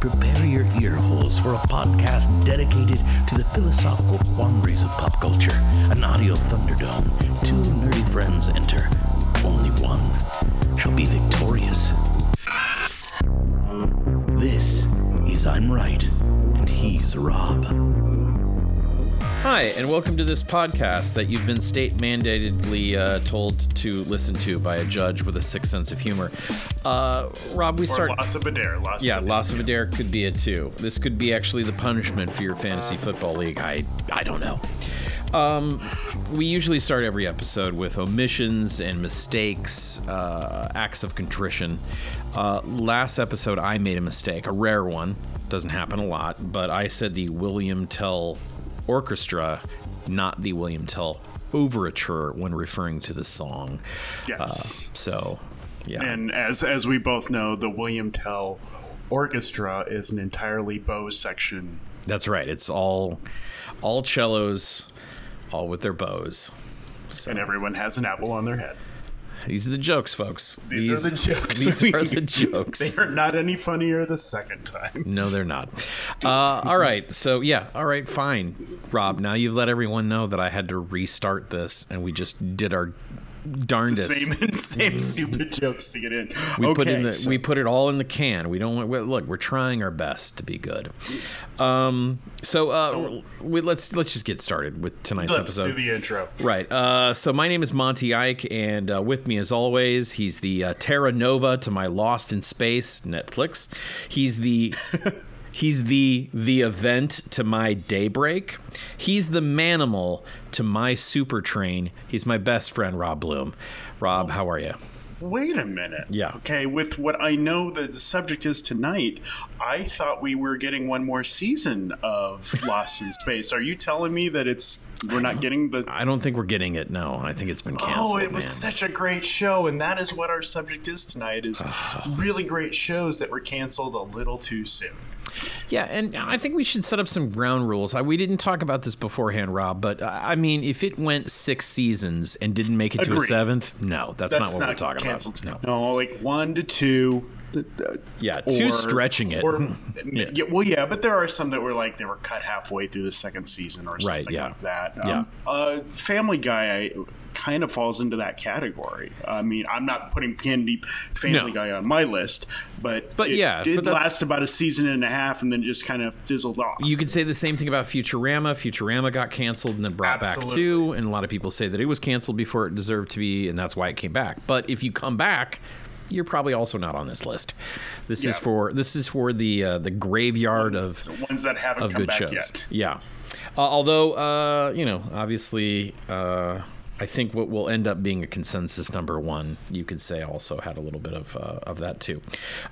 Prepare your ear holes for a podcast dedicated to the philosophical quandaries of pop culture. An audio thunderdome. Two nerdy friends enter. Only one shall be victorious. This is I'm Right, and he's Rob. Hi, and welcome to this podcast that you've been state mandatedly uh, told to listen to by a judge with a sick sense of humor. Uh, Rob, we or start. Loss of Adair. Loss yeah, of loss of Adair could be it too. This could be actually the punishment for your fantasy football league. I I don't know. Um, we usually start every episode with omissions and mistakes, uh, acts of contrition. Uh, last episode, I made a mistake, a rare one. Doesn't happen a lot, but I said the William Tell orchestra, not the William Tell overture when referring to the song. Yes. Uh, so, yeah. And as as we both know, the William Tell orchestra is an entirely bow section. That's right. It's all all cellos, all with their bows. So. And everyone has an apple on their head. These are the jokes, folks. These, these are the jokes. These are the jokes. they are not any funnier the second time. No, they're not. Uh, all right. So, yeah. All right. Fine. Rob, now you've let everyone know that I had to restart this and we just did our darndest. The same same stupid jokes to get in. We okay, put in the so. we put it all in the can. We don't want look. We're trying our best to be good. Um. So, uh, so we, let's let's just get started with tonight's let's episode. do the intro. Right. Uh. So my name is Monty Ike, and uh, with me as always, he's the uh, Terra Nova to my Lost in Space Netflix. He's the He's the the event to my daybreak. He's the manimal to my super train. He's my best friend, Rob Bloom. Rob, how are you? Wait a minute. Yeah. Okay, with what I know that the subject is tonight, I thought we were getting one more season of Lost in Space. Are you telling me that it's we're not getting the I don't think we're getting it. No, I think it's been canceled. Oh, it was man. such a great show and that is what our subject is tonight is really great shows that were canceled a little too soon. Yeah, and I think we should set up some ground rules. I, we didn't talk about this beforehand, Rob, but I mean, if it went six seasons and didn't make it Agreed. to a seventh, no, that's, That's not what not we're talking canceled. about. No. No, like one to two. Yeah, two stretching it. Or, Yeah. yeah. well, yeah, but there are some that were like they were cut halfway through the second season or something Right, yeah. like that. Yeah. Um, uh, Family Guy I, kind of falls into that category. I mean, I'm not putting Candy Family No. Guy on my list, but But it yeah, did but last about a season and a half and then just kind of fizzled off. You could say the same thing about Futurama. Futurama got canceled and then brought back too, and a lot of people say that it was canceled before it deserved to be, and that's why it came back. But if you come back, you're probably also not on this list. This is for this is for the uh, the graveyard of the ones that haven't of come good back shows. yet. Yeah. Uh, although, uh, you know, obviously, uh, I think what will end up being a consensus number one, you could say, also had a little bit of uh, of that too.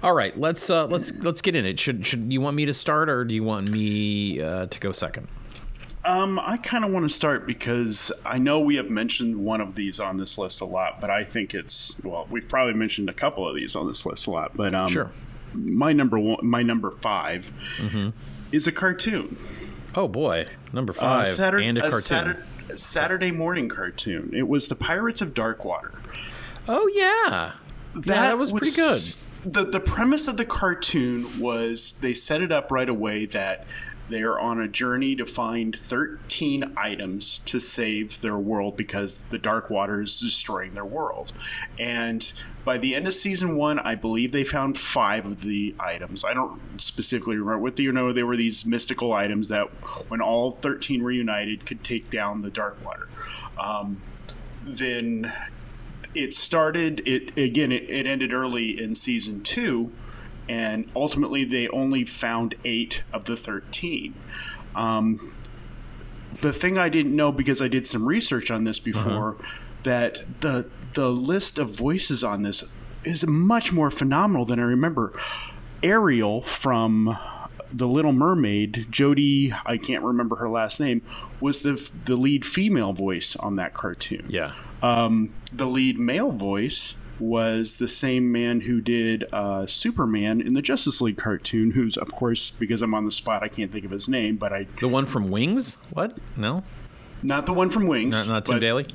All right, let's uh, let's let's get in it. Should should you want me to start or do you want me uh, to go second? Um, I kind of want to start because I know we have mentioned one of these on this list a lot, but I think it's well, we've probably mentioned a couple of these on this list a lot. But um, Sure. my number one, my number 5 Mm-hmm. is a cartoon, Oh boy, number Uh, five Saturday, and a cartoon. Saturday, Saturday morning cartoon. It was the Pirates of Darkwater. oh yeah, that, yeah, that was, pretty good. The the premise of the cartoon was they set it up right away that they are on a journey to find 13 items to save their world because the dark water is destroying their world. And by the end of season one, I believe they found five of the items. I don't specifically remember what you know. They were these mystical items that, when all 13 reunited, could take down the dark water. Um, then it started it again it, it ended early in season two and ultimately they only found eight of the 13 um, the thing I didn't know because I did some research on this before that the the list of voices on this is much more phenomenal than I remember. Ariel from the Little Mermaid, Jodi, I can't remember her last name, was the the lead female voice on that cartoon. Yeah. Um, the lead male voice was the same man who did uh, Superman in the Justice League cartoon, who's, of course, because I'm on the spot, I can't think of his name, but I. The one from Wings? What? No? Not the one from Wings. Not, not Tim Daly?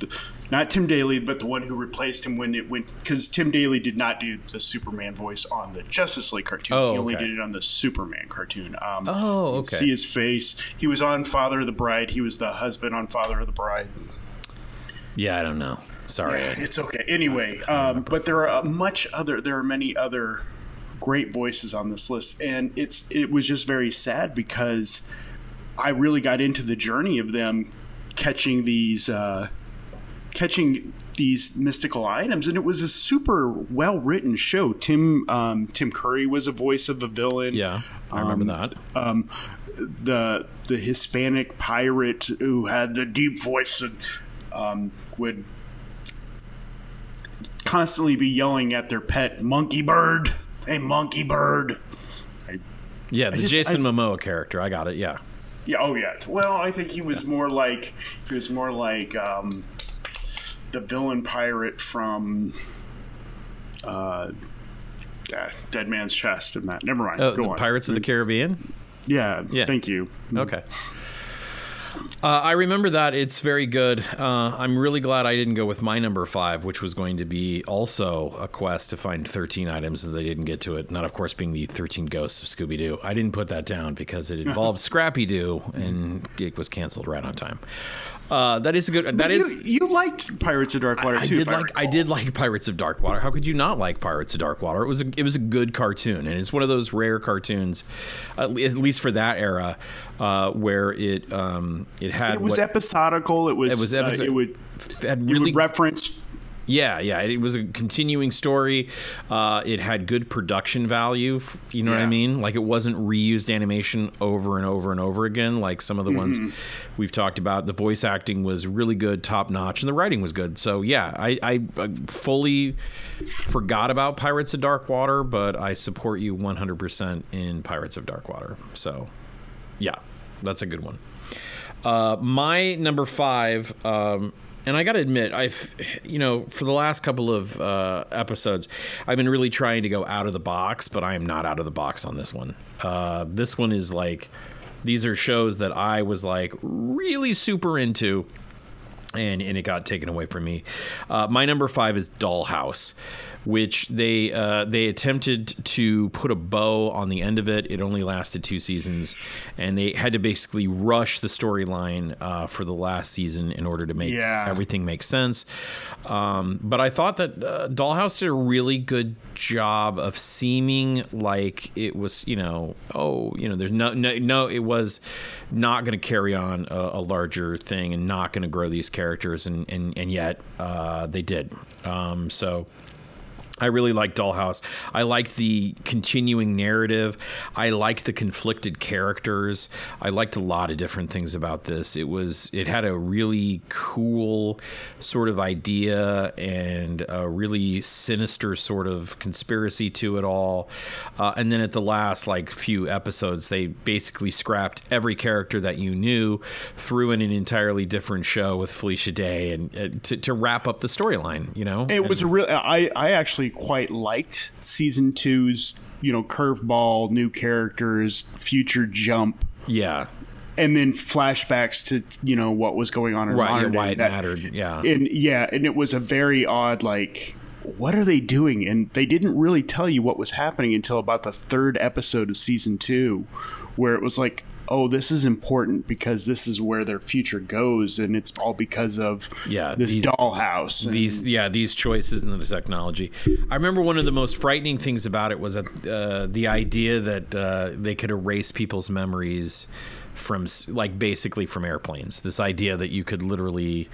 Not Tim Daly, but the one who replaced him when it went. Because Tim Daly did not do the Superman voice on the Justice League cartoon. Oh, he only okay. did it on the Superman cartoon. Um, Oh, okay. See his face. He was on Father of the Bride. He was the husband on Father of the Bride. Yeah, I don't know. Sorry. It's okay. Anyway, um, but there are uh, much other. There are many other great voices on this list, and it's it was just very sad because I really got into the journey of them catching these uh, catching these mystical items, and it was a super well written show. Tim um, Tim Curry was a voice of the villain. Yeah, I remember Um, that. Um, the the Hispanic pirate who had the deep voice and um, would constantly be yelling at their pet monkey bird. Hey, monkey bird. Yeah, the just- Jason I- Momoa character. I got it. Yeah. Yeah. Oh, yeah. Well, I think he was more like he was more like um, the villain pirate from uh, uh, Dead Man's Chest and that. Never mind. Oh, Go the on. Pirates of the Caribbean. Yeah. Yeah. Thank you. Okay. Uh, I remember that. It's very good. Uh, I'm really glad I didn't go with my number five, which was going to be also a quest to find 13 items, and they didn't get to it. Not, of course, being the 13 Ghosts of Scooby Doo. I didn't put that down because it involved Scrappy Doo, and it was canceled right on time. Uh, that is a good. That you, is. you liked Pirates of Dark Water I too. did if like I did like Pirates of Darkwater. How could you not like Pirates of Darkwater? It was a it was a good cartoon, and it's one of those rare cartoons, at least for that era, uh, where it um, it had It was what, episodical. It was. it was uh, it would. had It really would reference. yeah yeah it was a continuing story. Uh, it had good production value. You know what I mean? Like it wasn't reused animation over and over and over again, like some of the ones Mm-hmm. we've talked about. The voice acting was really good, top notch, and the writing was good. So yeah, I, I, I fully forgot about Pirates of Dark Water, but I support you 100% in Pirates of Dark Water. So yeah, that's a good one. Uh, my number five, um, and I got to admit, I've, you know, for the last couple of uh, episodes, I've been really trying to go out of the box, but I am not out of the box on this one. Uh, this one is like, these are shows that I was like really super into and and it got taken away from me. Uh, my number five is Dollhouse, which they uh, they attempted to put a bow on the end of it. It only lasted two seasons, and they had to basically rush the storyline uh, for the last season in order to make Yeah. everything make sense. Um, but I thought that uh, Dollhouse did a really good job of seeming like it was, you know, oh, you know, there's no, no, no it was not going to carry on a, a larger thing and not going to grow these characters, and and and yet uh, they did. Um, so. I really like Dollhouse. I like the continuing narrative. I liked the conflicted characters. I liked a lot of different things about this. It was it had a really cool sort of idea and a really sinister sort of conspiracy to it all. Uh, and then at the last like few episodes, they basically scrapped every character that you knew, threw in an entirely different show with Felicia Day, and uh, to, to wrap up the storyline. You know, It was a real. I I actually quite liked season two's. You know, curveball, new characters, future jump, yeah. and then flashbacks to you know what was going on in Right, modern yeah, why it That- mattered. Yeah. and yeah, and it was a very odd like. What are they doing? And they didn't really tell you what was happening until about the third episode of season two, where it was like, oh, this is important because this is where their future goes, and it's all because of Yeah, this these- dollhouse. and- these yeah these choices and the technology i remember one of the most frightening things about it was uh, the idea that uh, they could erase people's memories from like basically from airplanes this idea that you could literally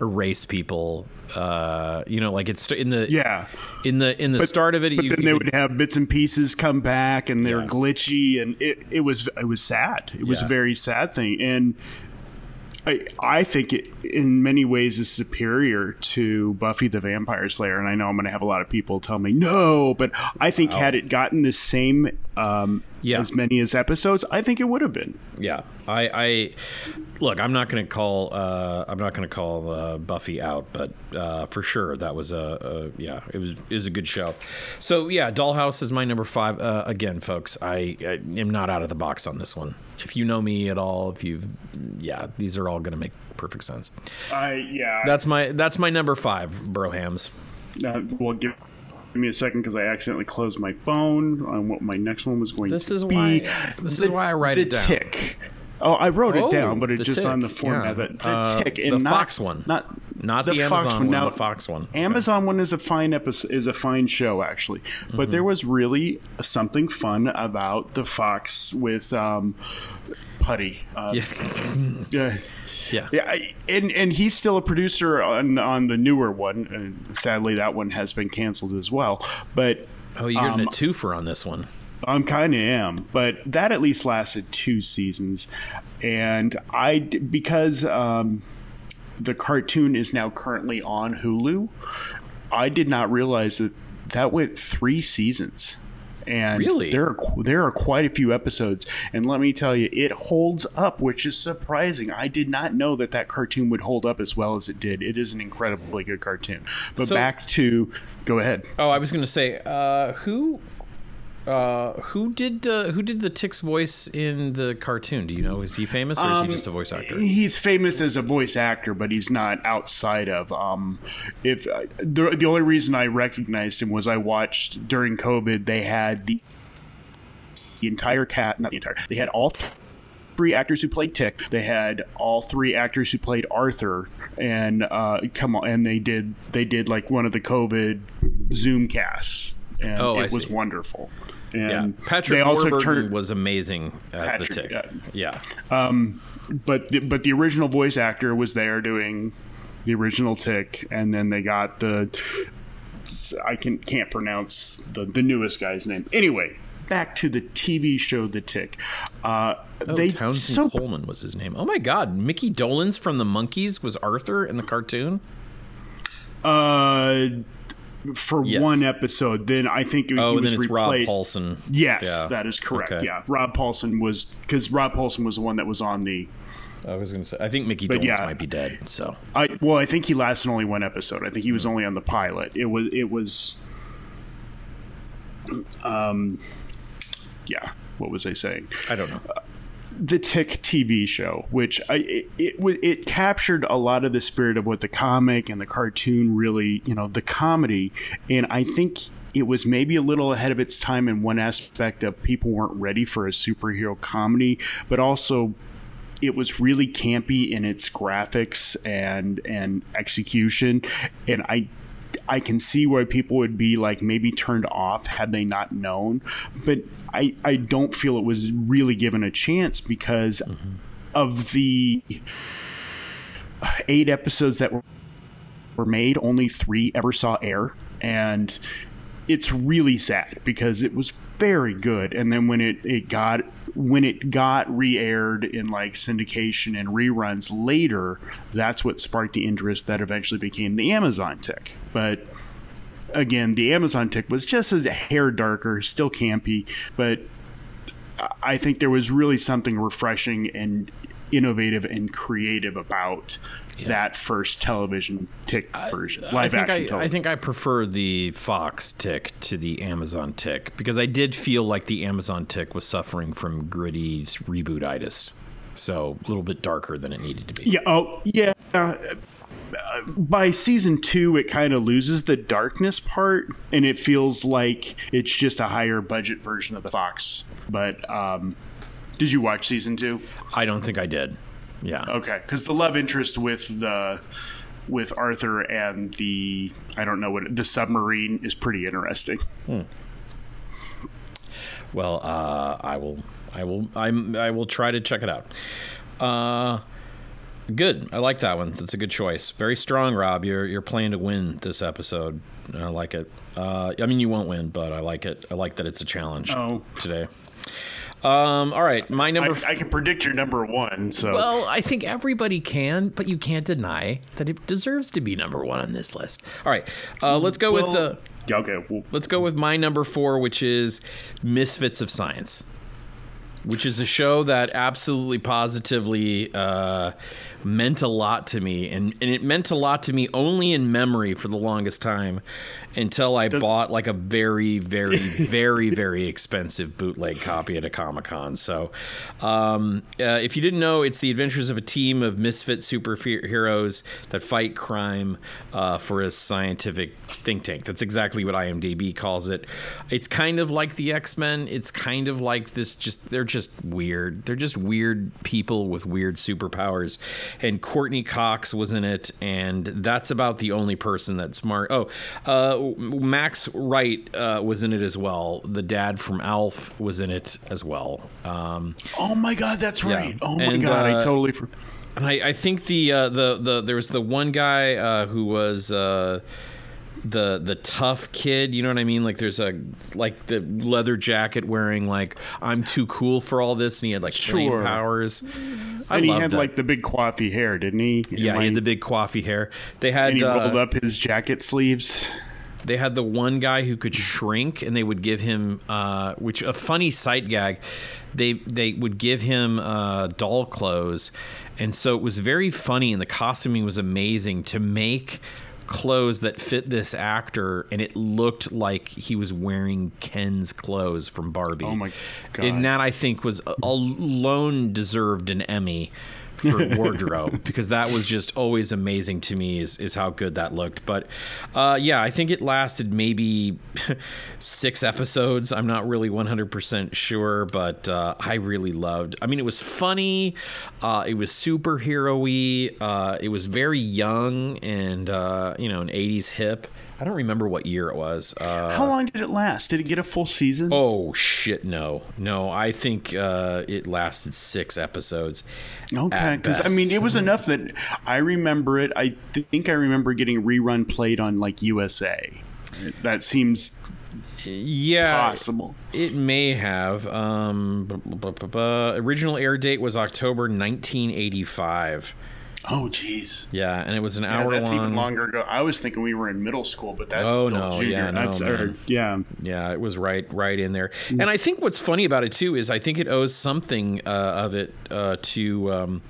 erase people uh, you know like it's in the yeah. in the in the start of it But you, then they would have bits and pieces come back, and they're Yeah. glitchy, and it, it was it was sad. It was Yeah. a very sad thing, and I, I think it in many ways is superior to Buffy the Vampire Slayer, and I know I'm going to have a lot of people tell me no, but I think had it gotten the same um, Yeah. as many as episodes, I think it would have been. Yeah, I, I look. I'm not going to call. Uh, I'm not going to call uh, Buffy out, but uh, for sure that was a, a yeah. It was it was a good show. So yeah, Dollhouse is my number five. Uh, again, folks, I, I am not out of the box on this one. If you know me at all, if you've yeah, these are all going to make perfect sense. I yeah. That's my that's my number five, Brohams. Uh, well, give, give me a second because I accidentally closed my phone on what my next one was going This to is be. why- this is why I write the it down. Tick. Oh, I wrote Oh, it down, but it's the just on the format. yeah. The, the Uh, tick, the not, Fox one. not Not the, Fox Amazon one, Now, the Fox one. Amazon one is a fine episode, is a fine show actually, but there was really something fun about the Fox with um, Putty. Uh, Yeah. yeah. Yeah. I- and and he's still a producer on on the newer one. And sadly, that one has been canceled as well. But Oh, you're getting Um, a twofer on this one. I'm kind of am, but that at least lasted two seasons, and I because um, the cartoon is now currently on Hulu. I did not realize that that went three seasons, and Really? there are there are quite a few episodes. And let me tell you, it holds up, which is surprising. I did not know that that cartoon would hold up as well as it did. It is an incredibly good cartoon. But So- back to go ahead. Oh, I was going to say, uh, who, uh, who did uh, who did the Tick's voice in the cartoon? Do you know? Is he famous or is he just a voice actor? He's famous as a voice actor, but he's not outside of. Um, if uh, the the only reason I recognized him was I watched during COVID. They had the the entire cat, not the entire. They had all. th- Three actors who played Tick. They had all three actors who played Arthur, and uh, come on, and they did they did like one of the COVID Zoom casts, and Oh, I it was see. wonderful. Yeah, Patrick they also Warburton turned- was amazing as Patrick, the Tick. yeah. Yeah. but the, but the original voice actor was there doing the original Tick, and then they got the I can can't pronounce the the newest guy's name. Anyway, back to the TV show The Tick. Uh, Oh, they Townsend so Coleman was his name. Oh my God, Mickey Dolenz from the Monkees was Arthur in the cartoon. uh, for Yes. one episode. Then I think Oh, he was then it's Rob replaced. Paulsen. Yes, Yeah. that is correct. Okay. Yeah, Rob Paulsen was because Rob Paulsen was the one that was on the. I was going to say, I think Mickey Dolenz yeah. might be dead. So I well, I think he lasted only one episode. I think he was only on the pilot. It was it was um yeah, what was I saying? I don't know. The Tick TV show, which I it, it it captured a lot of the spirit of what the comic and the cartoon really, you know, the comedy, and I think it was maybe a little ahead of its time in one aspect of people weren't ready for a superhero comedy, but also it was really campy in its graphics and and execution. And i i can see why people would be like maybe turned off had they not known but i i don't feel it was really given a chance because mm-hmm. of the eight episodes that were were made only three ever saw air and it's really sad because it was very good. And then when it, it got when it got re-aired in like syndication and reruns later that's what sparked the interest that eventually became the amazon tick. But again the amazon tick was just a hair darker still campy but i think there was really something refreshing and innovative and creative about that first television tick version I live think action I, television I think I prefer the Fox tick to the Amazon tick because I did feel like the Amazon tick was suffering from gritty rebootitis. So a little bit darker than it needed to be. Yeah. Oh, yeah. Uh, by season two, it kind of loses the darkness part, and it feels like it's just a higher budget version of the Fox. But um, did you watch season two? I don't think I did. Yeah. Okay, because the love interest with the with Arthur and the I don't know what the submarine is pretty interesting. Well, uh, I will. I will. I'm. I will try to check it out. Uh, good. I like that one. That's a good choice. Very strong, Rob. You're you're playing to win this episode. I like it. Uh, I mean, you won't win, but I like it. I like that it's a challenge Oh. today. Um, all right, my number. f- I can predict your number one. So well, I think everybody can, but you can't deny that it deserves to be number one on this list. All right, uh, let's go with the. Yeah, okay. Well, Let's go with my number four, which is Misfits of Science, which is a show that absolutely positively uh, meant a lot to me. And, and it meant a lot to me only in memory for the longest time until I bought like a very, very, very, very expensive bootleg copy at a Comic Con. So um, uh, if you didn't know, it's the adventures of a team of misfit superheroes that fight crime uh, for a scientific think tank. That's exactly what IMDb calls it. It's kind of like the X Men. It's kind of like this. Just they're just weird. They're just weird people with weird superpowers. And Courteney Cox was in it, and that's about the only person that's smart. Oh, uh, Max Wright uh, was in it as well. The dad from Alf was in it as well. Um, oh my God, that's right. Oh my And, God, uh, I totally. For- and I, I think the uh, the the there was the one guy uh, who was uh, the the tough kid. You know what I mean? Like there's a like the leather jacket wearing like I'm too cool for all this, and he had like Sure. powers. I and he had that. like the big coiffy hair, didn't he? yeah, Am he had the big coiffy hair. They had And he uh, rolled up his jacket sleeves. they had the one guy who could shrink and they would give him uh, which a funny sight gag they they would give him uh, doll clothes and so it was very funny and the costuming was amazing to make clothes that fit this actor and it looked like he was wearing Ken's clothes from Barbie. Oh my God. And that I think was alone deserved an Emmy for wardrobe because that was just always amazing to me is, is how good that looked. But uh, yeah i think it lasted maybe six episodes. I'm not really 100% sure but uh, i really loved i mean it was funny uh, it was superhero-y uh, it was very young and uh, you know an 80s hip i don't remember what year it was uh, How long did it last? Did it get a full season? Oh shit! No, no. I think uh, it lasted six episodes. Okay, because I mean, it was enough that I remember it. I think I remember getting rerun played on like USA. That seems Yeah, possible. it may have. Um, bu- bu- bu- original air date was October 1985. Oh, jeez. Yeah, and it was an Yeah, hour that's long. even longer ago. I was thinking we were in middle school, but that's Oh, still no, junior. yeah, no, I'm sorry. man. Yeah. Yeah, it was right, right in there. Mm. And I think what's funny about it too is I think it owes something uh, of it uh, to um,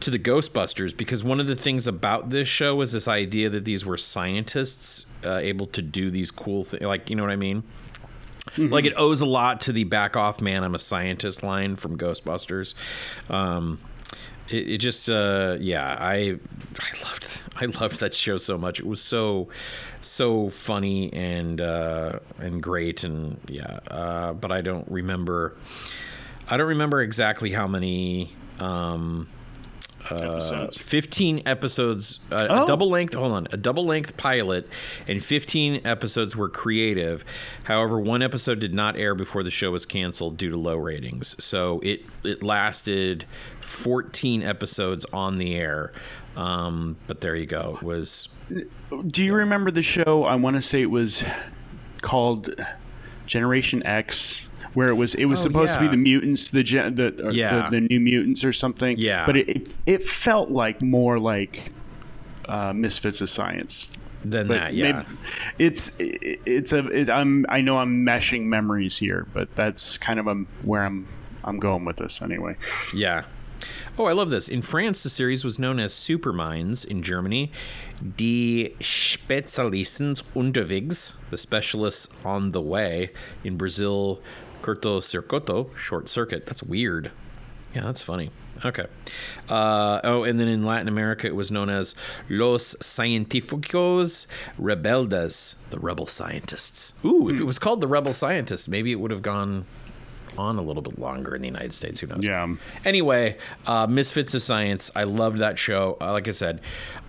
to the Ghostbusters because one of the things about this show was this idea that these were scientists uh, able to do these cool things, like you know what I mean. Mm-hmm. Like it owes a lot to the "back off, man, I'm a scientist" line from Ghostbusters. Um, it, it just uh yeah i i loved i loved that show so much. It was so so funny and uh and great and yeah uh but i don't remember i don't remember exactly how many um Episodes. 15 episodes uh, Oh. a double length hold on a double length pilot and 15 episodes were creative however one episode did not air before the show was canceled due to low ratings so it it lasted 14 episodes on the air um, but there you go it was Do you remember the show? I want to say it was called Generation X, where it was it was Oh, supposed to be the mutants, the gen, the, Yeah. the the new mutants or something. Yeah. but it it, it felt like more like uh, Misfits of Science. than But that yeah it's it, it's a it, I'm I know I'm meshing memories here, but that's kind of um where I'm I'm going with this anyway. Yeah. Oh, I love this. In France, the series was known as Superminds. In Germany, Die Spezialisten unterwegs, the specialists on the way. In Brazil, Curto Circuito, short circuit. That's weird. Yeah, that's funny. Okay. Uh, oh, and then in Latin America, it was known as Los Científicos Rebeldes, the rebel scientists. Ooh, if it was called the rebel scientists, maybe it would have gone on a little bit longer in the United States. Who knows? Yeah. Anyway, uh, Misfits of Science. I loved that show. Uh, like I said,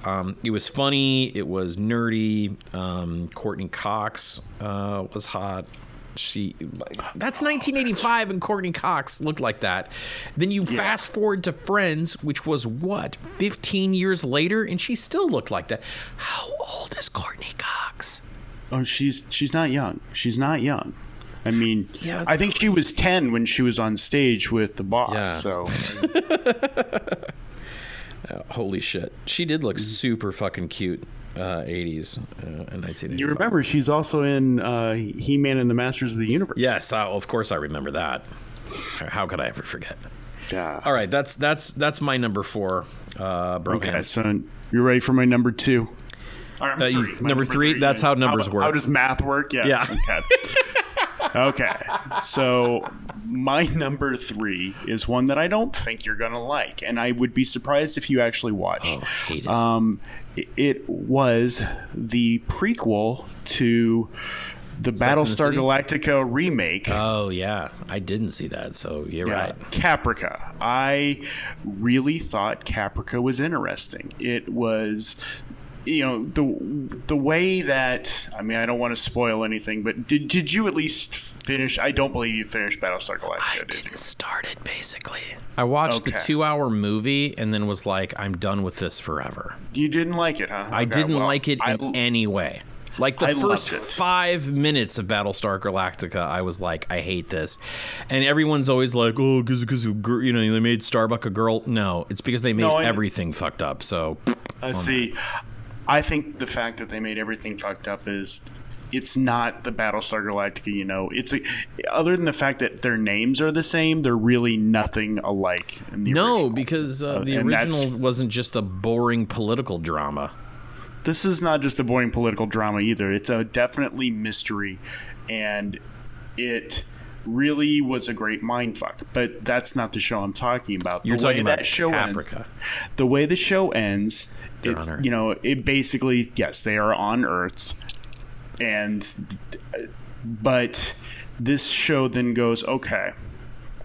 um, it was funny. It was nerdy. Um, Courteney Cox uh, was hot. She that's 1985 and Courteney Cox looked like that. Then you fast forward to Friends, which was what 15 years later, and she still looked like that. How old is Courteney Cox? Oh, she's she's not young. She's not young. I mean, Yeah, I think she was 10 when she was on stage with the boss. Yeah. So Holy shit, she did look super fucking cute. Uh, 80s uh, and 1985. you remember she's also in uh, He-Man and the Masters of the Universe. Yes, I, of course I remember that. How could I ever forget? Yeah. All right, that's that's that's my number four. Uh, Okay, so you're ready for my number two? Or, Uh, you- number three? That's how numbers how, work. How does math work? Yeah. Yeah. Okay. okay. So my number three is one that I don't think you're gonna like, and I would be surprised if you actually watched. Oh, hate it. Um, it, it was the prequel to the the Battlestar City? Galactica remake. oh yeah, I didn't see that. So you're Yeah, right. Caprica. I really thought Caprica was interesting. It was you know the the way that I mean I don't want to spoil anything, but did did you at least finish? I don't believe you finished Battlestar Galactica. I did you? didn't start it basically. I watched the two-hour movie and then was like, I'm done with this forever. You didn't like it, huh? I Okay, didn't well, like it I- in any way. Like the I first five minutes of Battlestar Galactica, I was like, I hate this, and everyone's always like, oh, because because you know they made Starbuck a girl. No, it's because they made No, I- everything fucked up. So I see. I think the fact that they made everything fucked up is it's not the Battlestar Galactica, you know. It's a, other than the fact that their names are the same, they're really nothing alike. In the no, original. because uh, the and original wasn't just a boring political drama. this is not just a boring political drama either. It's a definitely mystery, and it really was a great mindfuck. But that's not the show I'm talking about. You're the way talking that about show ends, the way the show ends, They're it's you know it basically yes they are on Earth, and but this show then goes okay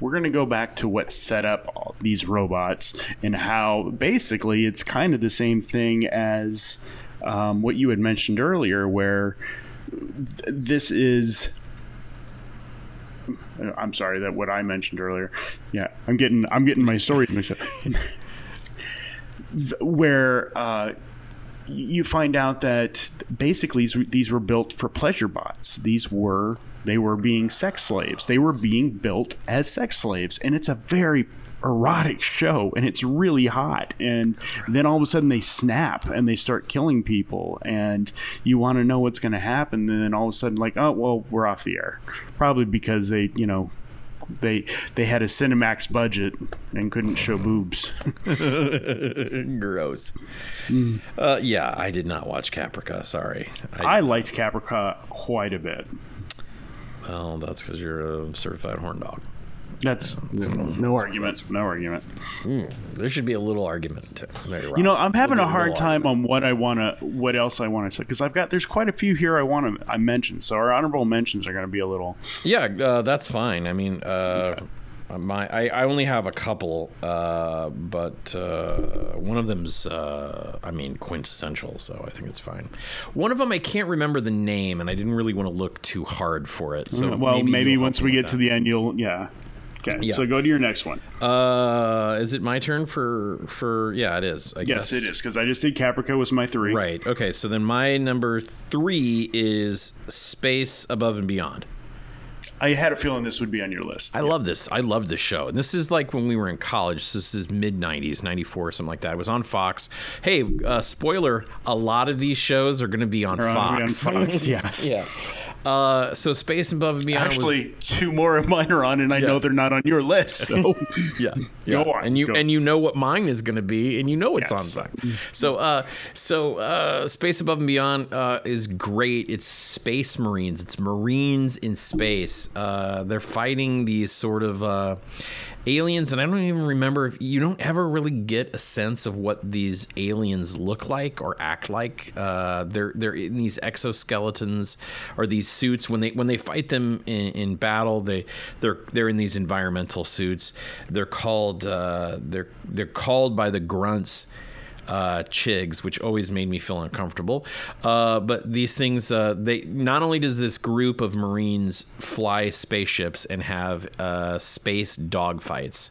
we're going to go back to what set up all these robots and how basically it's kind of the same thing as um, what you had mentioned earlier, where th- this is. I'm sorry that what I mentioned earlier. Yeah, I'm getting I'm getting my stories mixed up. Where uh, you find out that basically these- these were built for pleasure bots. These were they were being sex slaves. They were being built as sex slaves, and it's a very erotic show and it's really hot. And then all of a sudden they snap and they start killing people. And you want to know what's going to happen. And then all of a sudden like oh well we're off the air. Probably because they you know they they had a cinemax budget and couldn't show boobs Gross. Uh, yeah, I did not watch Caprica. Sorry. I liked Caprica quite a bit. well, that's because you're a certified horn dog. That's no argument. No argument. There should be a little argument. To, you're know. I'm having a hard time argument. on what I want to, what else I want to, because I've got there's quite a few here I want to I mention. So our honorable mentions are going to be a little. Yeah, uh, that's fine. I mean, uh, my I, I only have a couple, uh, but uh, one of them's uh, I mean quintessential, so I think it's fine. One of them I can't remember the name, and I didn't really want to look too hard for it. So well, maybe, you'll once we get to the end, you'll yeah. Okay, Yeah. so go to your next one. uh, is it my turn for for yeah, it is. I Yes, guess it is because I just did Caprica was my three. Right. Okay. So then my number three is Space Above and Beyond. I had a feeling this would be on your list. I love this. I love this show. And this is like when we were in college. This is mid 90s, 94, something like that. It was on Fox. Hey, uh, spoiler a lot of these shows are going to be on Or on- on Fox. Fox, yes. yeah. Uh, so Space Above and Beyond Actually, two more of mine are on, and I know they're not on your list. So yeah, yeah. Go on, and you go. and you know what mine is going to be, and you know it's Yes. on. So, uh, so uh, Space Above and Beyond uh, is great. It's space marines. It's marines in space. Uh, they're fighting these sort of uh, aliens, and I don't even remember if you don't ever really get a sense of what these aliens look like or act like. Uh, they're they're in these exoskeletons or these suits when they when they fight them in, in battle. They they're they're in these environmental suits. They're called uh, they're they're called by the grunts uh, chigs, which always made me feel uncomfortable. Uh, but these things, uh, they not only does this group of Marines fly spaceships and have uh, space dogfights,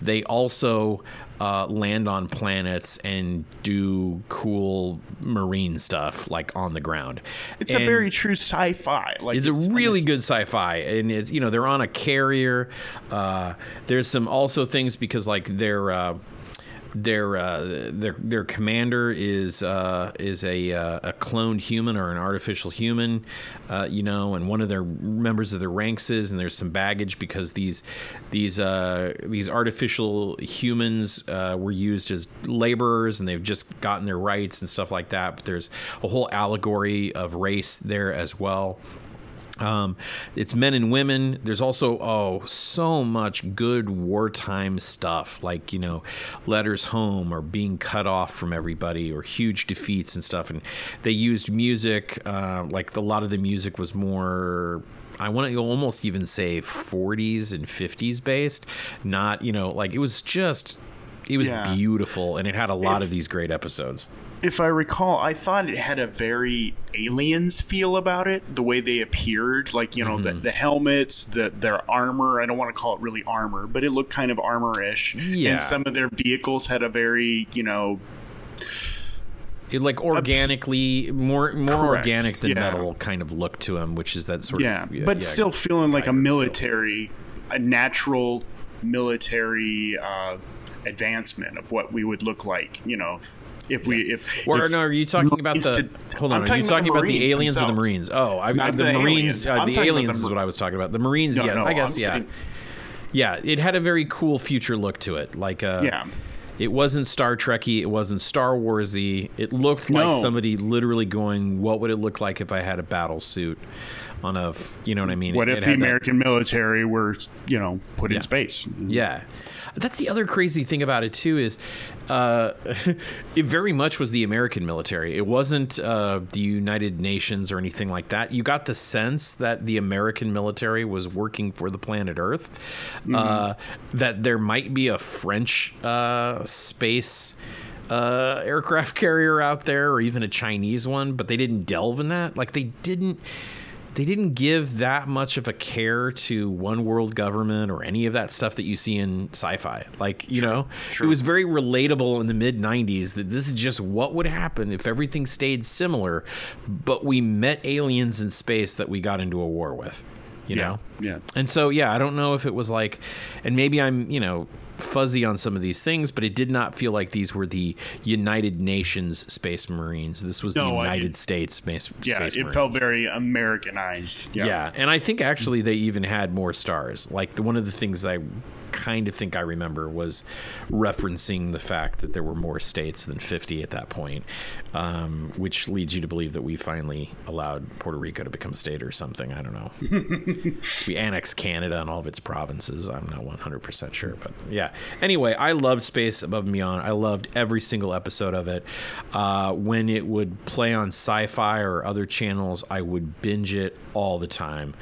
they also uh, land on planets and do cool marine stuff like on the ground. It's And a very true sci-fi. Like it's a really good sci-fi, and it's you know they're on a carrier. Uh, there's some also things because like they're. Their uh, their their commander is uh, is a uh, a cloned human or an artificial human, uh, you know, and one of their members of their ranks is, and there's some baggage because these these uh, these artificial humans uh, were used as laborers and they've just gotten their rights and stuff like that. But there's a whole allegory of race there as well. Um, it's men and women. There's also oh so much good wartime stuff like you know letters home or being cut off from everybody or huge defeats and stuff. And they used music uh, like a lot of the music was more. I want to almost even say 40s and 50s based, not you know like it was just it was Yeah. beautiful and it had a lot of these great episodes. If I recall, I thought it had a very aliens feel about it. The way they appeared, like you know, Mm-hmm. the, the helmets, the their armor. I don't want to call it really armor, but it looked kind of armor-ish. Yeah. And some of their vehicles had a very, you know, It like organically more more Correct, organic than yeah. metal kind of look to him, which is that sort yeah, of yeah, but still feeling like a tiger feel. military, a natural military uh, advancement of what we would look like. You know, if, we if, Or if no, are you talking about the? did- hold on, are you talking about the Marines aliens or the. Marines? Oh, I, Not the, the Marines. aliens. Uh, the aliens the is what I was talking about. The Marines, No, yeah, no, I guess, I'm yeah, saying- yeah. It had a very cool future look to it. Like, uh, Yeah. It wasn't Star Trekky. It wasn't Star Warsy. It looked like No. somebody literally going, "What would it look like if I had a battle suit on a, you know what I mean?" What It- if it the had that- American military were, you know, put Yeah. in space? Yeah. That's the other crazy thing about it too is uh, it very much was the American military. It wasn't uh, the United Nations or anything like that. You got the sense that the American military was working for the planet Earth. Uh, that there might be a French uh, space uh, aircraft carrier out there, or even a Chinese one, but they didn't delve in that. Like they didn't they didn't give that much of a care to one world government or any of that stuff that you see in sci-fi. Like, you know, it was very relatable in the mid 90s that this is just what would happen if everything stayed similar, but we met aliens in space that we got into a war with, you Yeah, know? yeah. And so, yeah, I don't know if it was like, and maybe I'm, you know, fuzzy on some of these things, but it did not feel like these were the United Nations Space Marines. This was the No, I- United States Space, Yeah, Space it felt very Americanized. Yeah. Yeah. and I think actually they even had more stars. Like the, one of the things I kind of think I remember was referencing the fact that there were more states than 50 at that point, um, which leads you to believe that we finally allowed Puerto Rico to become a state or something. I don't know. we annexed Canada and all of its provinces. I'm not 100% sure, but yeah. Anyway, I loved Space Above and Beyond. I loved every single episode of it. Uh, when it would play on sci fi or other channels, I would binge it all the time.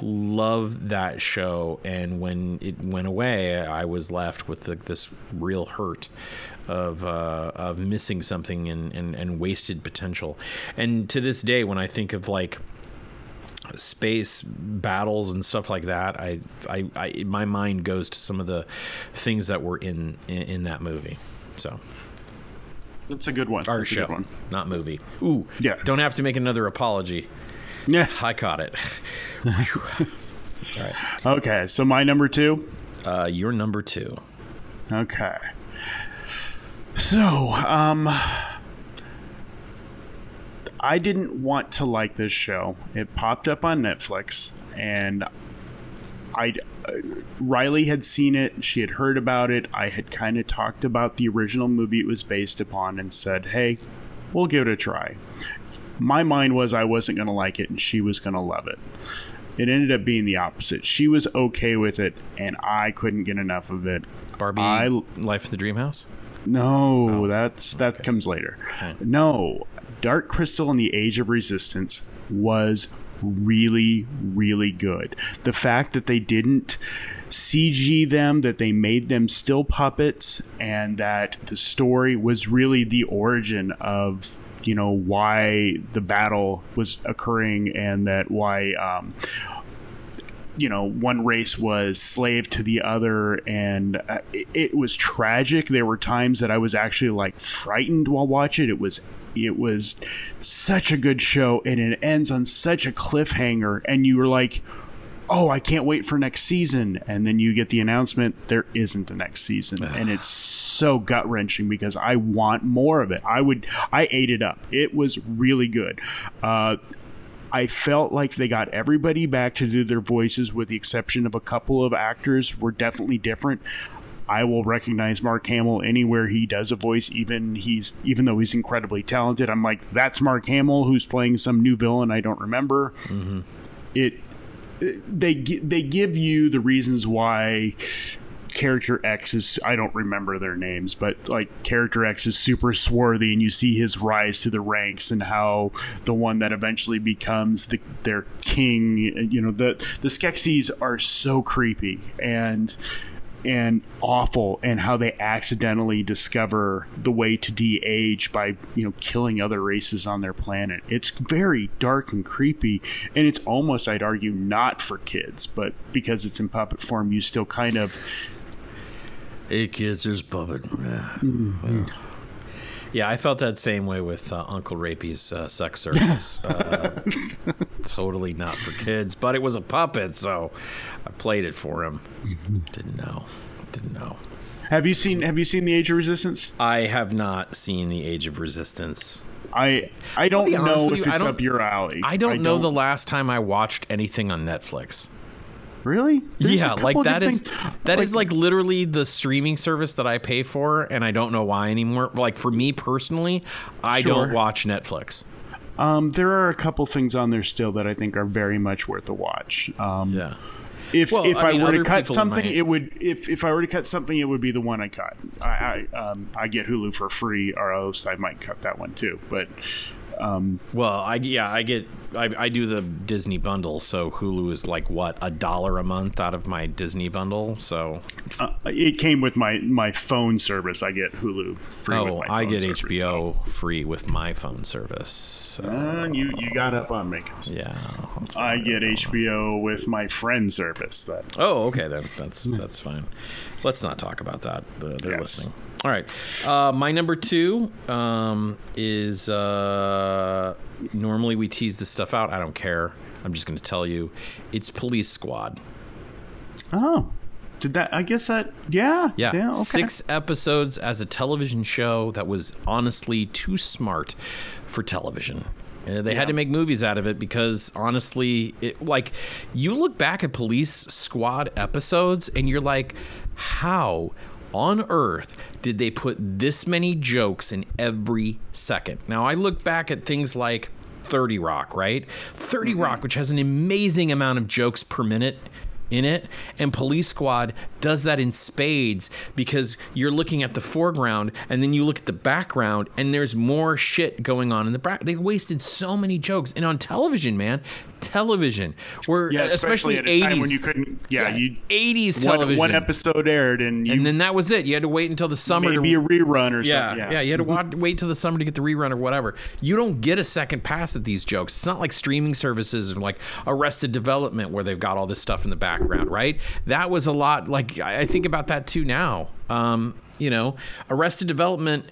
Love that show. And when it went away, I was left with this real hurt of uh, of missing something and, and, and wasted potential. And to this day, when I think of like space battles and stuff like that, I, I, I my mind goes to some of the things that were in in, in that movie. So That's a good one. our That's show, good one. not movie. Ooh, Yeah. Don't have to make another apology. Yeah. I caught it. Whew. All right, Okay, so my number two. uh, you're number two. Okay. So, um, I didn't want to like this show. It popped up on Netflix, and I uh, Riley had seen it. She had heard about it. I had kind of talked about the original movie it was based upon, and said, "Hey, we'll give it a try." My mind was I wasn't going to like it, and she was going to love it. It ended up being the opposite. She was okay with it, and I couldn't get enough of it. Barbie, I- Life in the Dream House. No, oh, that's that comes later. Okay. No, Dark Crystal and the Age of Resistance was really, really good. The fact that they didn't CG them, that they made them still puppets, and that the story was really the origin of you know why the battle was occurring and that why um, you know one race was slave to the other. And uh, it, it, was tragic. There were times that i was actually like frightened while watching. It it was it was such a good show and it ends on such a cliffhanger. And you were like oh i can't wait for next season. And then you get the announcement there isn't a next season. And it's so gut wrenching because i want more of it i would i ate it up it was really good uh, I felt like they got everybody back to do their voices, with the exception of a couple of actors were definitely different. I will recognize Mark Hamill anywhere he does a voice, even he's even though he's incredibly talented. I'm like, that's Mark Hamill who's playing some new villain I don't remember. Mm-hmm. It they they give you the reasons why character X is I don't remember their names, but like character X is super swarthy, and you see his rise to the ranks and how the one that eventually becomes the, their king. You know the the Skeksis are so creepy and and awful and how they accidentally discover the way to de-age by you know killing other races on their planet it's very dark and creepy and it's almost i'd argue not for kids but because it's in puppet form you still kind of Hey kids, there's Puppet. Mm-hmm. Yeah, I felt that same way with uh, Uncle Rapey's uh, sex circus. uh, totally not for kids, but it was a puppet, so I played it for him. Didn't know. Didn't know. Have you seen Have you seen the Age of Resistance? I have not seen the Age of Resistance. I I don't know if you, it's up your alley. I don't I know don't... the last time I watched anything on Netflix. Really? There's yeah, like that is things. that like, is like literally the streaming service that I pay for, and I don't know why anymore. Like for me personally, I sure. don't watch Netflix. Um, there are a couple things on there still that I think are very much worth a watch. Um, yeah. If well, if I, mean, I were to cut something, it would if if I were to cut something, it would be the one I cut. I I, um, I get Hulu for free, or else I might cut that one too. But um, well, I yeah, I get I, I do the Disney bundle, so Hulu is like what a dollar a month out of my Disney bundle. So uh, it came with my my phone service. I get Hulu free. Oh, I get service, HBO so. free with my phone service. So. Uh, you you got up on me. Yeah, I get HBO with my friend service. That oh okay, then that's that's fine. Let's not talk about that. They're yes. listening. All right. Uh, my number two um, is uh, normally we tease this stuff out. I don't care. I'm just going to tell you. It's Police Squad. Oh. Did that? I guess that. Yeah. Yeah. yeah okay. Six episodes as a television show that was honestly too smart for television. Uh, they yeah. had to make movies out of it because honestly, it, like you look back at Police Squad episodes and you're like, how on earth did they put this many jokes in every second? Now, I look back at things like 30 Rock, right? 30 mm-hmm. Rock, which has an amazing amount of jokes per minute in it and police squad does that in spades because you're looking at the foreground and then you look at the background and there's more shit going on in the back they wasted so many jokes and on television man television. Where yeah, especially, especially at a 80s, time when you couldn't yeah, yeah you 80s television. one, one episode aired and you, and then that was it. You had to wait until the summer maybe to, a rerun or yeah, something yeah. yeah you had to wait, wait till the summer to get the rerun or whatever. You don't get a second pass at these jokes. It's not like streaming services and like arrested development where they've got all this stuff in the background right? That was a lot like i think about that too now. Um, you know arrested development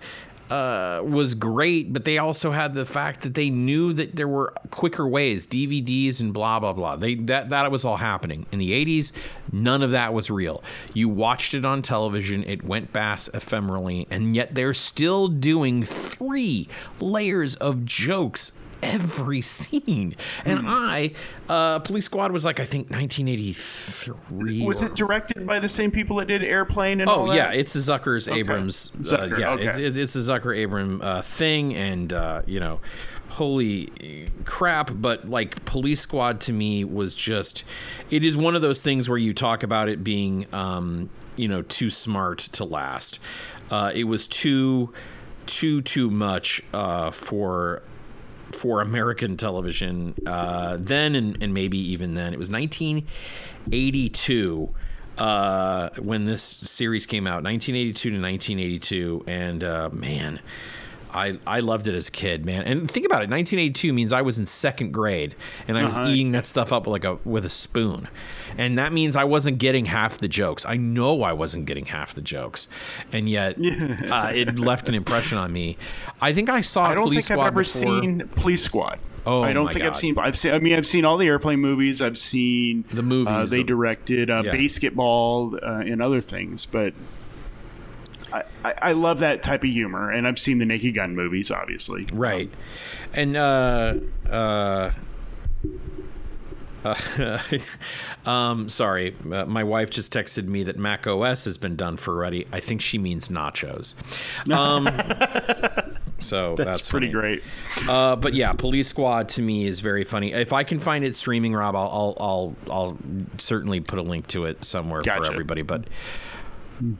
uh, was great, but they also had the fact that they knew that there were quicker ways, DVDs and blah blah blah. They that that was all happening in the '80s. None of that was real. You watched it on television. It went past ephemerally, and yet they're still doing three layers of jokes every scene. And mm. I, uh, Police Squad was like I think 1983. Was or, it directed by the same people that did Airplane and oh yeah, it's the Zuckers okay. Abrams. Zucker, uh, yeah, okay. it's, it's a Zucker Abram uh, thing, and uh, you know. Holy crap! But like Police Squad to me was just, it is one of those things where you talk about it being, um, you know, too smart to last. Uh, it was too, too, too much uh, for for American television uh, then and, and maybe even then. It was 1982 uh, when this series came out, 1982 to 1982, and uh, man. I, I loved it as a kid, man. And think about it, 1982 means I was in second grade and I was Uh-huh. eating that stuff up like a with a spoon. And that means I wasn't getting half the jokes. I know I wasn't getting half the jokes. And yet uh, it left an impression on me. I think I saw I don't Police think I've ever before. seen Police Squad. Oh, I don't think God. I've seen. I've seen. I mean, I've seen all the airplane movies. I've seen The movies. Uh, they directed uh, Yeah. basketball uh, and other things, but I, I, love that type of humor, and I've seen the Naked Gun movies, obviously. Right. And uh uh uh, um, sorry, uh, my wife just texted me that Mac OS has been done for already. I think she means nachos. Um, so that's, That's, pretty great. Uh, but yeah, Police Squad to me is very funny. If I can find it streaming, Rob, I'll I'll I'll, I'll certainly put a link to it somewhere for everybody. But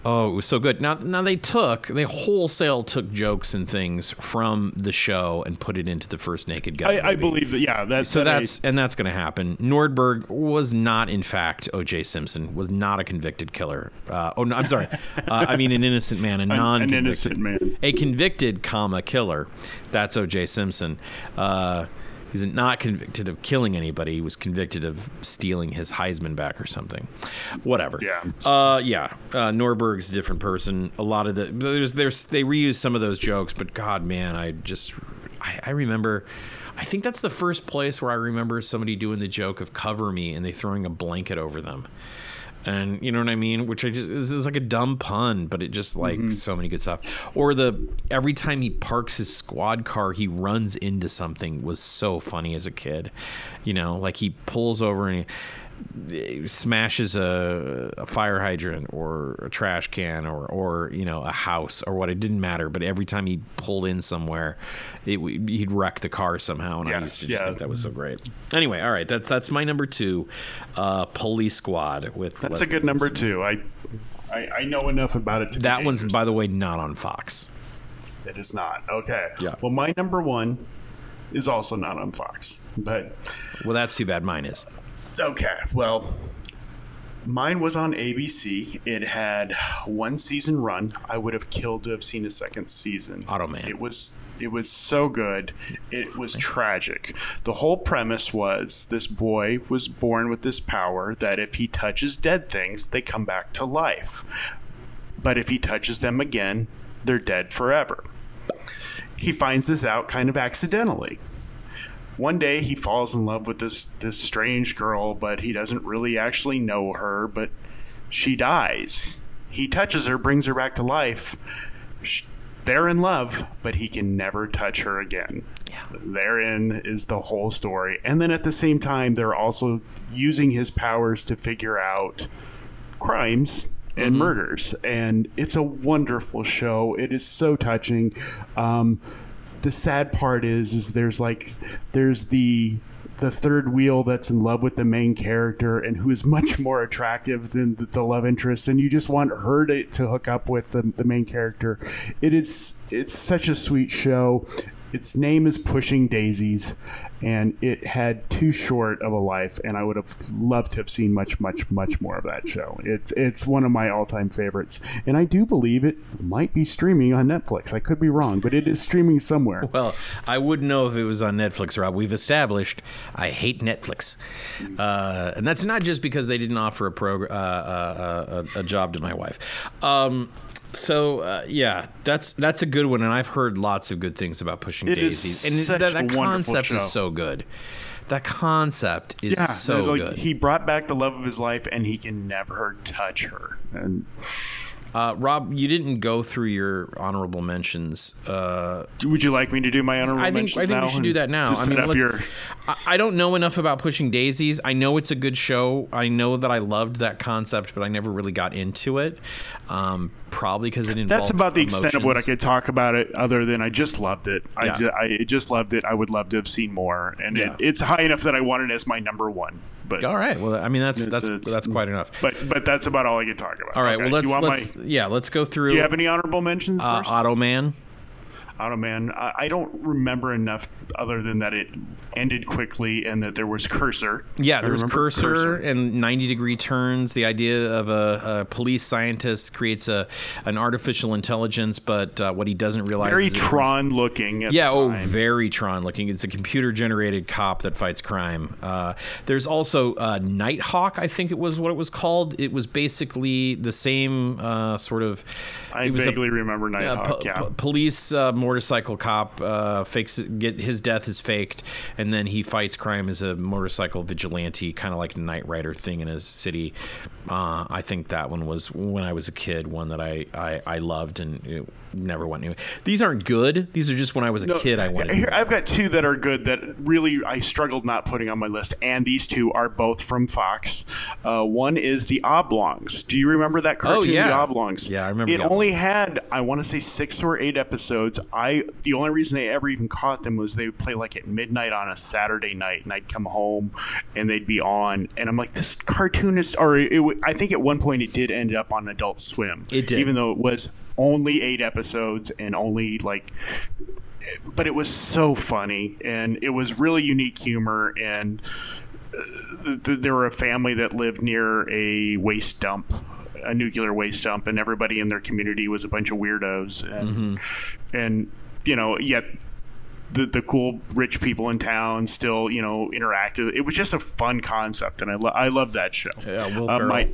oh, it was so good. Now now they took they wholesale took jokes and things from the show and put it into the first Naked Gun. I, I believe that. Yeah, that's So that I- that's and that's going to happen. Nordberg was not, in fact, O.J. Simpson was not a convicted killer. Uh, oh, no, I'm sorry. Uh, I mean, an innocent man, a non an innocent man. a convicted comma killer. That's O.J. Simpson. Uh, he's not convicted of killing anybody. He was convicted of stealing his Heisman back or something. Whatever. Yeah. Uh, yeah. Uh, Nordberg's a different person. A lot of the there's there's they reuse some of those jokes, but God, man, I just I, I remember. I think that's the first place where I remember somebody doing the joke of cover me and they throwing a blanket over them. And you know what I mean? Which I just this is like a dumb pun, but it just like mm-hmm. so many good stuff. Or the every time he parks his squad car, he runs into something was so funny as a kid. You know, like he pulls over and he smashes a, a fire hydrant or a trash can or or you know a house or what it didn't matter but every time he pulled in somewhere it, he'd wreck the car somehow and I used to just yeah. think that was so great anyway all right that's that's my number two uh, police squad with That's a good number Nielsen. two. I, I I know enough about it. That one's by the way not on Fox It is not. Okay. Yeah. Well, my number one is also not on Fox, but well that's too bad mine is okay. Well, mine was on ABC. It had one season run. I would have killed to have seen a second season. Automan. It was it was so good. It was tragic. The whole premise was this boy was born with this power that if he touches dead things, they come back to life. But if he touches them again, they're dead forever. He finds this out kind of accidentally. One day he falls in love with this this strange girl, but he doesn't really actually know her, but she dies. He touches her, brings her back to life. They're in love, but he can never touch her again. Yeah. Therein is the whole story. And then at the same time, they're also using his powers to figure out crimes and Mm-hmm. murders. And it's a wonderful show. It is so touching. Um, the sad part is, is there's like, there's the the third wheel that's in love with the main character and who is much more attractive than the, the love interest and you just want her to, to hook up with the, the main character. It is it's such a sweet show its name is pushing daisies and it had too short of a life and i would have loved to have seen much much much more of that show it's it's one of my all-time favorites and i do believe it might be streaming on netflix i could be wrong but it is streaming somewhere Well, I wouldn't know if it was on Netflix, Rob. We've established I hate Netflix, uh, and that's not just because they didn't offer a uh, uh, uh, a job to my wife. Um, so uh, yeah, that's that's a good one, and I've heard lots of good things about Pushing It is Daisies, and that, that concept show. is so good. That concept is yeah so like good. he brought back the love of his life and he can never touch her and Uh, Rob, you didn't go through your honorable mentions. Uh, would you like me to do my honorable I think mentions I think now we should do that now. just I mean, your I, I don't know enough about Pushing Daisies. I know it's a good show. I know that I loved that concept, but I never really got into it. Um, probably because it involved. That's about the extent of what I could talk about it. Other than I just loved it. I, Yeah. I just loved it. I would love to have seen more, and Yeah. it, it's high enough that I want it as my number one. But All right. Well, I mean that's that's that's quite enough. but but that's about all I can talk about. All right. Okay. Well, let's let's my, yeah, let's go through. Do you have any honorable mentions uh, first? Automan? I don't know, man. I, I don't remember enough other than that it ended quickly and that there was cursor. Yeah, there was remember cursor, and 90 degree turns. The idea of a, a police scientist creates a an artificial intelligence, but uh, what he doesn't realize Very Tron looking. At Yeah, oh, very Tron looking. It's a computer generated cop that fights crime. Uh, there's also uh, Nighthawk, I think it was what it was called. It was basically the same uh, sort of. I was a- vaguely remember Nighthawk. po- yeah. po- police uh, motorcycle cop uh, fakes get his death is faked, and then he fights crime as a motorcycle vigilante, kind of like a Knight Rider thing in his city. Uh, I think that one was when I was a kid, one that I I, I loved and it never went anywhere. These aren't good. These are just when I was a No, kid. I wanted. Here, I've got two that are good that really I struggled not putting on my list, and these two are both from Fox. Uh, one is the Oblongs. Do you remember that cartoon, Oh, yeah. the Oblongs? Yeah, I remember It only had, I want to say, six or eight episodes. I the only reason I ever even caught them was they would play like at midnight on a Saturday night, and I'd come home and they'd be on, and I'm like, this cartoonist. or it, I think at one point it did end up on Adult Swim. It did. even though it was only eight episodes and only like but it was so funny and it was really unique humor and uh, th- th- there were a family that lived near a waste dump a nuclear waste dump and everybody in their community was a bunch of weirdos and and you know yet the, the cool rich people in town still you know interactive it was just a fun concept and i, lo- I love that show. Yeah, Will Uh, Ferrell. my-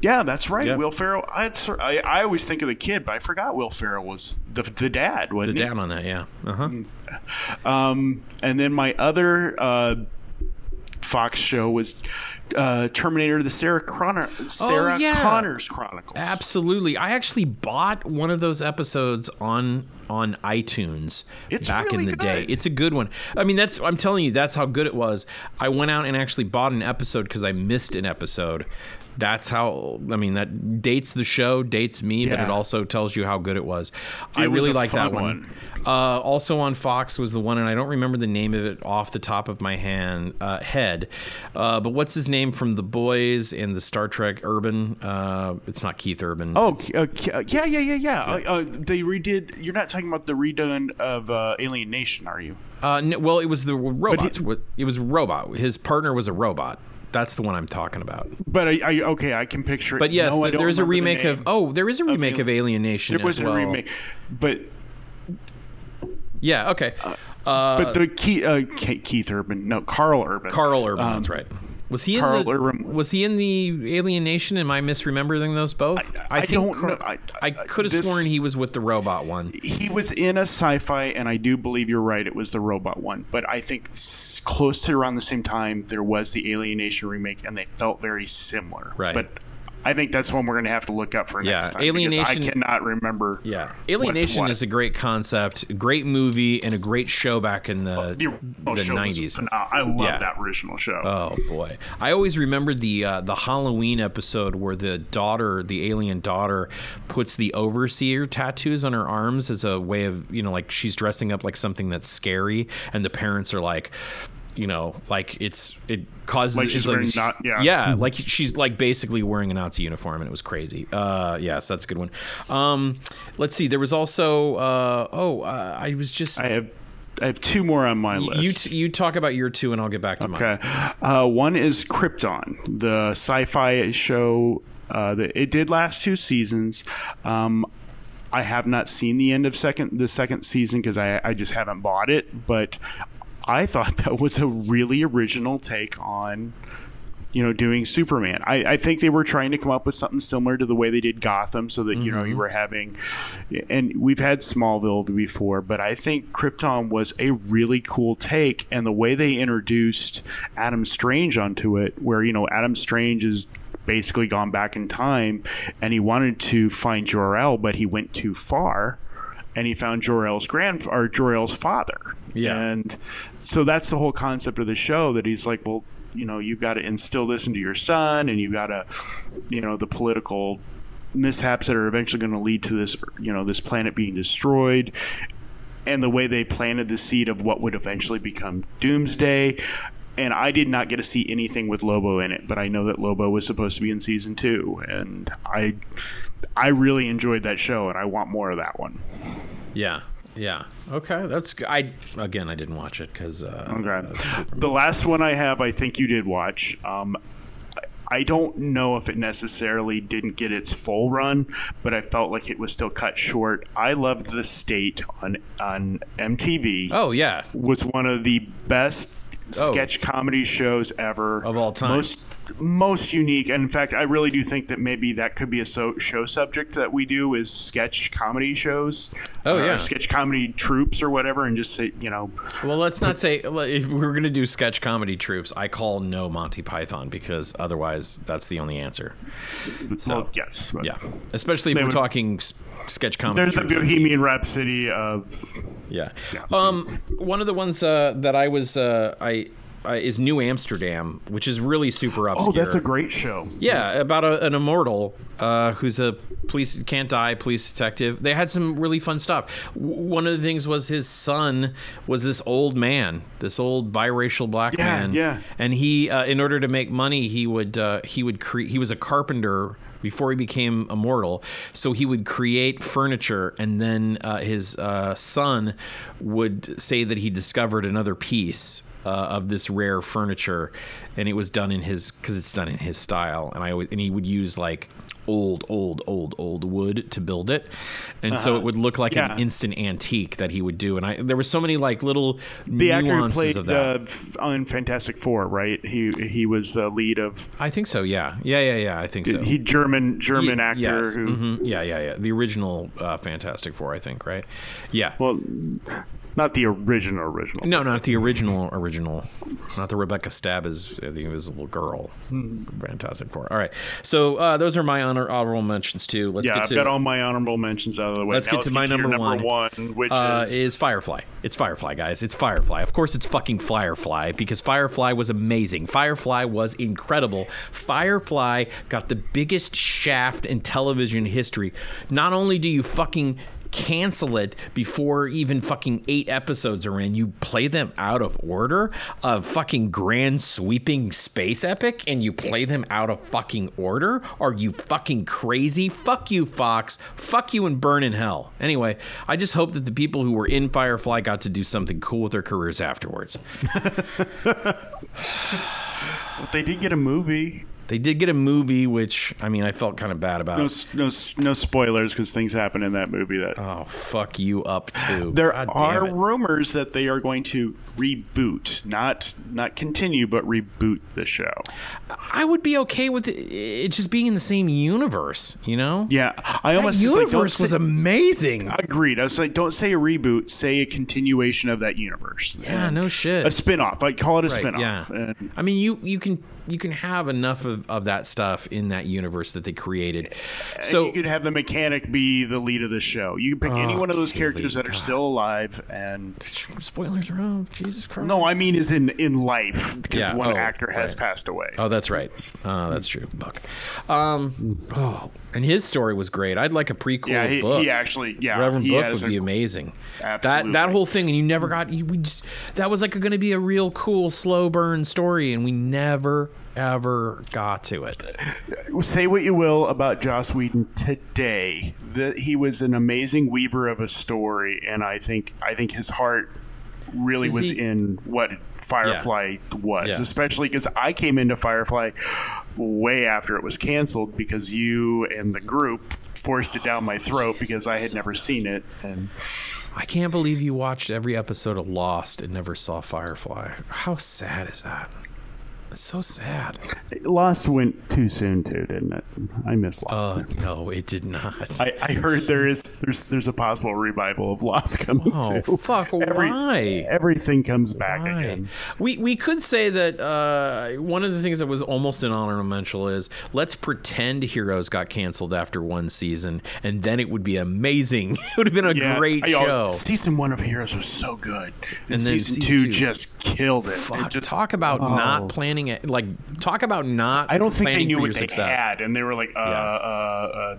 yeah, that's right. Yeah. Will Ferrell. I, I I always think of the kid, but I forgot Will Ferrell was the, the dad. Wasn't he? down on that, yeah. Uh huh. Um, and then my other uh, Fox show was uh, Terminator: The Sarah Connor Sarah Oh, yeah. Connors Chronicles. Absolutely. I actually bought one of those episodes on on iTunes It's back really in the day. good. It's a good one. I mean, that's I'm telling you, that's how good it was. I went out and actually bought an episode because I missed an episode. That's how I mean that dates the show, dates me, but it also tells you how good it was. I It was really like that one. one. Uh, also on Fox was the one, and I don't remember the name of it off the top of my hand uh, head. Uh, but what's his name from The Boys and the Star Trek Urban? Uh, it's not Keith Urban. Oh uh, uh, yeah, yeah, yeah, yeah. Uh, uh, they redid. You're not talking about the redone of uh, Alien Nation, are you? Uh, no, well, it was the robots. it was robot. His partner was a robot. That's the one I'm talking about. But I, I okay, I can picture it. But yes, No, I there is a remake of. Oh, there is a remake Alien- of Alien Nation there was as a remake, but Yeah. Okay. Uh, but the Keith, uh, Keith Urban, no, Karl Urban, Karl Urban. Um, that's right. Was he in the? Urban- Was he in the Alien Nation? Am I misremembering those both? I don't Car- know. I- I, I- could have sworn he was with the robot one. he was in a sci-fi and i do believe you're right it was the robot one but i think close to around the same time there was the Alien Nation remake and they felt very similar Right. but i think that's one we're going to have to look up for Yeah, next time because i cannot remember Yeah, Alien Nation what. is a great concept, great movie, and a great show back in the the, the nineties. i love Yeah. that original show Oh boy, I always remembered the uh, the Halloween episode where the daughter, the alien daughter, puts the overseer tattoos on her arms as a way of you know like she's dressing up like something that's scary, and the parents are like. You know, like it's it causes Like she's wearing not- yeah. yeah, like she's like basically wearing a Nazi uniform, and it was crazy. Uh, yes, that's a good one. Um, let's see, there was also uh, oh, uh, I was just i have i have two more on my list you t- you talk about your two, and I'll get back to mine. Okay. Uh, one is Krypton, the sci-fi show. Uh, that it did last two seasons. Um, I have not seen the end of second the second season because I, I just haven't bought it. But I thought that was a really original take on you know doing Superman. I, I think they were trying to come up with something similar to the way they did Gotham, so that you know you mm-hmm. were having, and we've had Smallville before, but I think Krypton was a really cool take, and the way they introduced Adam Strange onto it, where you know Adam Strange is basically gone back in time, and he wanted to find Jor-El, but he went too far. And he found Jor-El's grand or Jor-El's father. Yeah. And so that's the whole concept of the show that he's like, well, you know, you've got to instill this into your son and you've got to, you know, the political mishaps that are eventually going to lead to this, you know, this planet being destroyed and the way they planted the seed of what would eventually become Doomsday. And I did not get to see anything with Lobo in it, but I know that Lobo was supposed to be in season two, and I, I really enjoyed that show, and I want more of that one. Yeah. Yeah. Okay. That's I again I didn't watch it because uh, Okay. uh, The last one I have, I think you did watch. Um, I don't know if it necessarily didn't get its full run, but I felt like it was still cut short. I loved The State on on MTV. Oh yeah. Was one of the best Oh. sketch comedy shows ever Of all time. Most most unique, and in fact, I really do think that maybe that could be a so, show subject that we do is sketch comedy shows. Oh, or yeah. sketch comedy troupes or whatever, and just say you know Well, let's not say well, if we're gonna do sketch comedy troupes. I call no Monty Python because otherwise that's the only answer. So well, yes, yeah, especially if we're would- talking sketch comedy. There's the. Bohemian Rhapsody of Yeah. Um, one of the ones uh, that I was uh, I. Uh, is New Amsterdam, which is really super obscure. Oh, that's a great show. Yeah, about a, an immortal uh, who's a police can't die police detective. They had some really fun stuff. W- one of the things was his son was this old man, this old biracial black Yeah, man. yeah. And he, uh, in order to make money, he would uh, he would create. He was a carpenter before he became immortal. So he would create furniture, and then uh, his uh, son would say that he discovered another piece uh, of this rare furniture, and it was done in his because it's done in his style. And I always, and he would use like old, old, old, old wood to build it, and so it would look like Yeah. an instant antique that he would do. And I there were so many like little The actor nuances played of that. uh, on Fantastic Four, right? He he was the lead of I think so. Yeah, yeah, yeah, yeah. I think so. he German German Ye- actor yes, who mhm, Yeah, yeah, yeah. The original uh, Fantastic Four, I think, right? Yeah. well, not the original original. no, not the original, original, not the Rebecca Staab as the invisible girl. Fantastic Four. All right, so uh, those are my honor honorable mentions too. Let's Yeah, get I've to got all my honorable mentions out of the way. Let's Now get to my your number number one. one, which uh, is is Firefly. It's Firefly, guys. It's Firefly. Of course, it's fucking Firefly because Firefly was amazing. Firefly was incredible. Firefly got the biggest shaft in television history. Not only do you fucking cancel it before even fucking eight episodes are in. You play them out of order, a fucking grand sweeping space epic, and you play them out of fucking order? Are you fucking crazy? Fuck you, Fox. Fuck you and burn in hell. Anyway, I just hope that the people who were in Firefly got to do something cool with their careers afterwards. but they did get a movie. They did get a movie, which I mean, I felt kind of bad about. No, no, no spoilers because things happen in that movie. That Oh, fuck you up too. there God are rumors that they are going to reboot, not not continue, but reboot the show. I would be okay with it, just being in the same universe, you know? Yeah, I That almost it's like, universe was say- amazing. Agreed. I was like, don't say a reboot, say a continuation of that universe. Yeah, And no shit. A spin-off. I call it a Right, spin-off. yeah. And I mean, you you can you can have enough of, of that stuff in that universe that they created. So you could have the mechanic be the lead of the show. You can pick any one of those characters that are God. still alive and spoilers are out. Jesus Christ. no, I mean is in in life because Yeah, one oh, actor has right. passed away. Oh, that's right. Uh, that's true. Book. Um, oh, and his story was great. I'd like a prequel yeah, he, book. he actually yeah, Reverend Book would be a- amazing. That Absolutely. that whole thing, and you never got. You, we just that was like going to be a real cool slow burn story, and we never ever got to it. Say what you will about Joss Whedon today, that he was an amazing weaver of a story, and I think I think his heart really Is was he- in what Firefly was, Yeah. especially because I came into Firefly way after it was canceled because you and the group forced it down my oh, throat because I had never seen it, and I can't believe you watched every episode of Lost and never saw Firefly. How sad is that? It's so sad. Lost went too soon too, didn't it? I miss Lost. Uh, no, it did not. I, I heard there is there's there's a possible revival of Lost coming oh too. fuck! Every- why? Everything comes back Why? again. We we could say that uh, one of the things that was almost an honorable mention is let's pretend Heroes got canceled after one season, and then it would be amazing. it would have been a great I- show. Season one of Heroes was so good, and, And then season, season two, two- just killed it. It just- talk about oh. not planning it. Like talk about not. I don't think they knew what they success. had, and they were like, uh, uh, uh,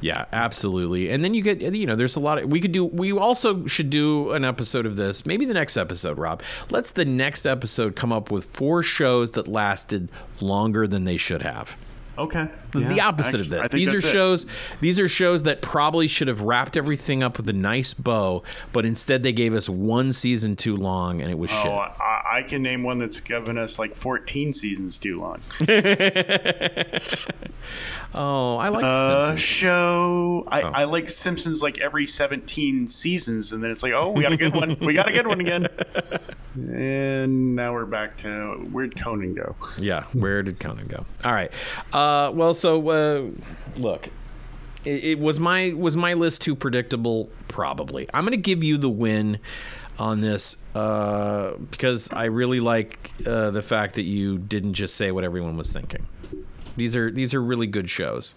Yeah, absolutely. And then you get, you know, there's a lot of, we could do, we also should do an episode of this, maybe the next episode, Rob. Let's the next episode come up with four shows that lasted longer than they should have. Okay. The- the opposite actually, of this. These are that's it. shows. These are shows that probably should have wrapped everything up with a nice bow, but instead they gave us one season too long, and it was Oh, shit. I, I can name one that's given us like 14 seasons too long. Oh, I like Uh, Simpsons. show. I, Oh. I like Simpsons like every 17 seasons, and then it's like, oh, we got a good one. We got a good one again. And now we're back to where'd Conan go? Yeah, where did Conan go? All right. Uh, well, so uh, look, it, it was my was my list too predictable? Probably. I'm going to give you the win on this uh, because I really like uh, the fact that you didn't just say what everyone was thinking. These are these are really good shows.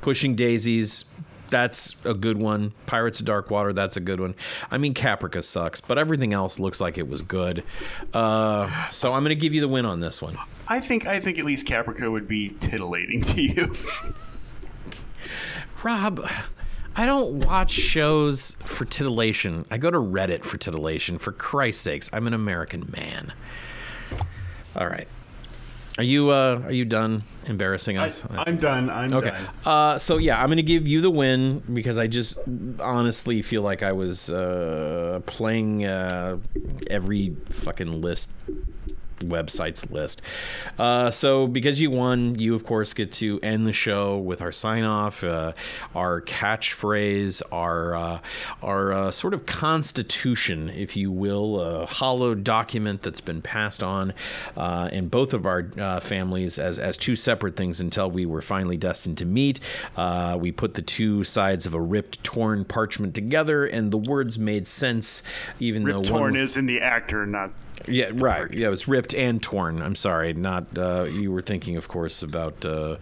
Pushing Daisies. That's a good one. Pirates of Dark Water. That's a good one. I mean, Caprica sucks, but everything else looks like it was good. Uh, so I'm going to give you the win on this one. I think I think at least Caprica would be titillating to you. Rob, I don't watch shows for titillation. I go to Reddit for titillation. For Christ's sakes, I'm an American man. All right. Are you uh are you done embarrassing us? I'm done. I'm Okay. done. Uh, so yeah, I'm gonna give you the win because I just honestly feel like I was uh, playing uh, every fucking list website's list. Uh, so because you won, you of course get to end the show with our sign off, uh, our catchphrase, our uh, our uh, sort of constitution, if you will, a hollow document that's been passed on uh, in both of our uh, families as as two separate things until we were finally destined to meet. Uh, we put the two sides of a ripped, torn parchment together, and the words made sense, even Rip though Torn one. is in the actor, not Yeah, right. Yeah, it was ripped and torn. I'm sorry, not uh, you were thinking, of course, about uh,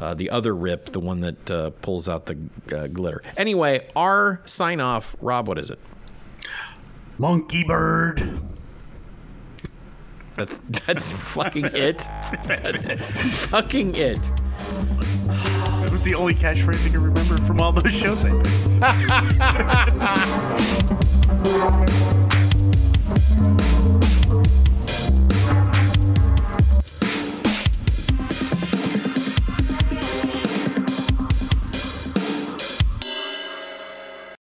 uh, the other rip, the one that uh, pulls out the uh, glitter. Anyway, our sign off, Rob. What is it? Monkey Bird. That's that's fucking it. That's it. Fucking it. That was the only catchphrase I can remember from all those shows. I think.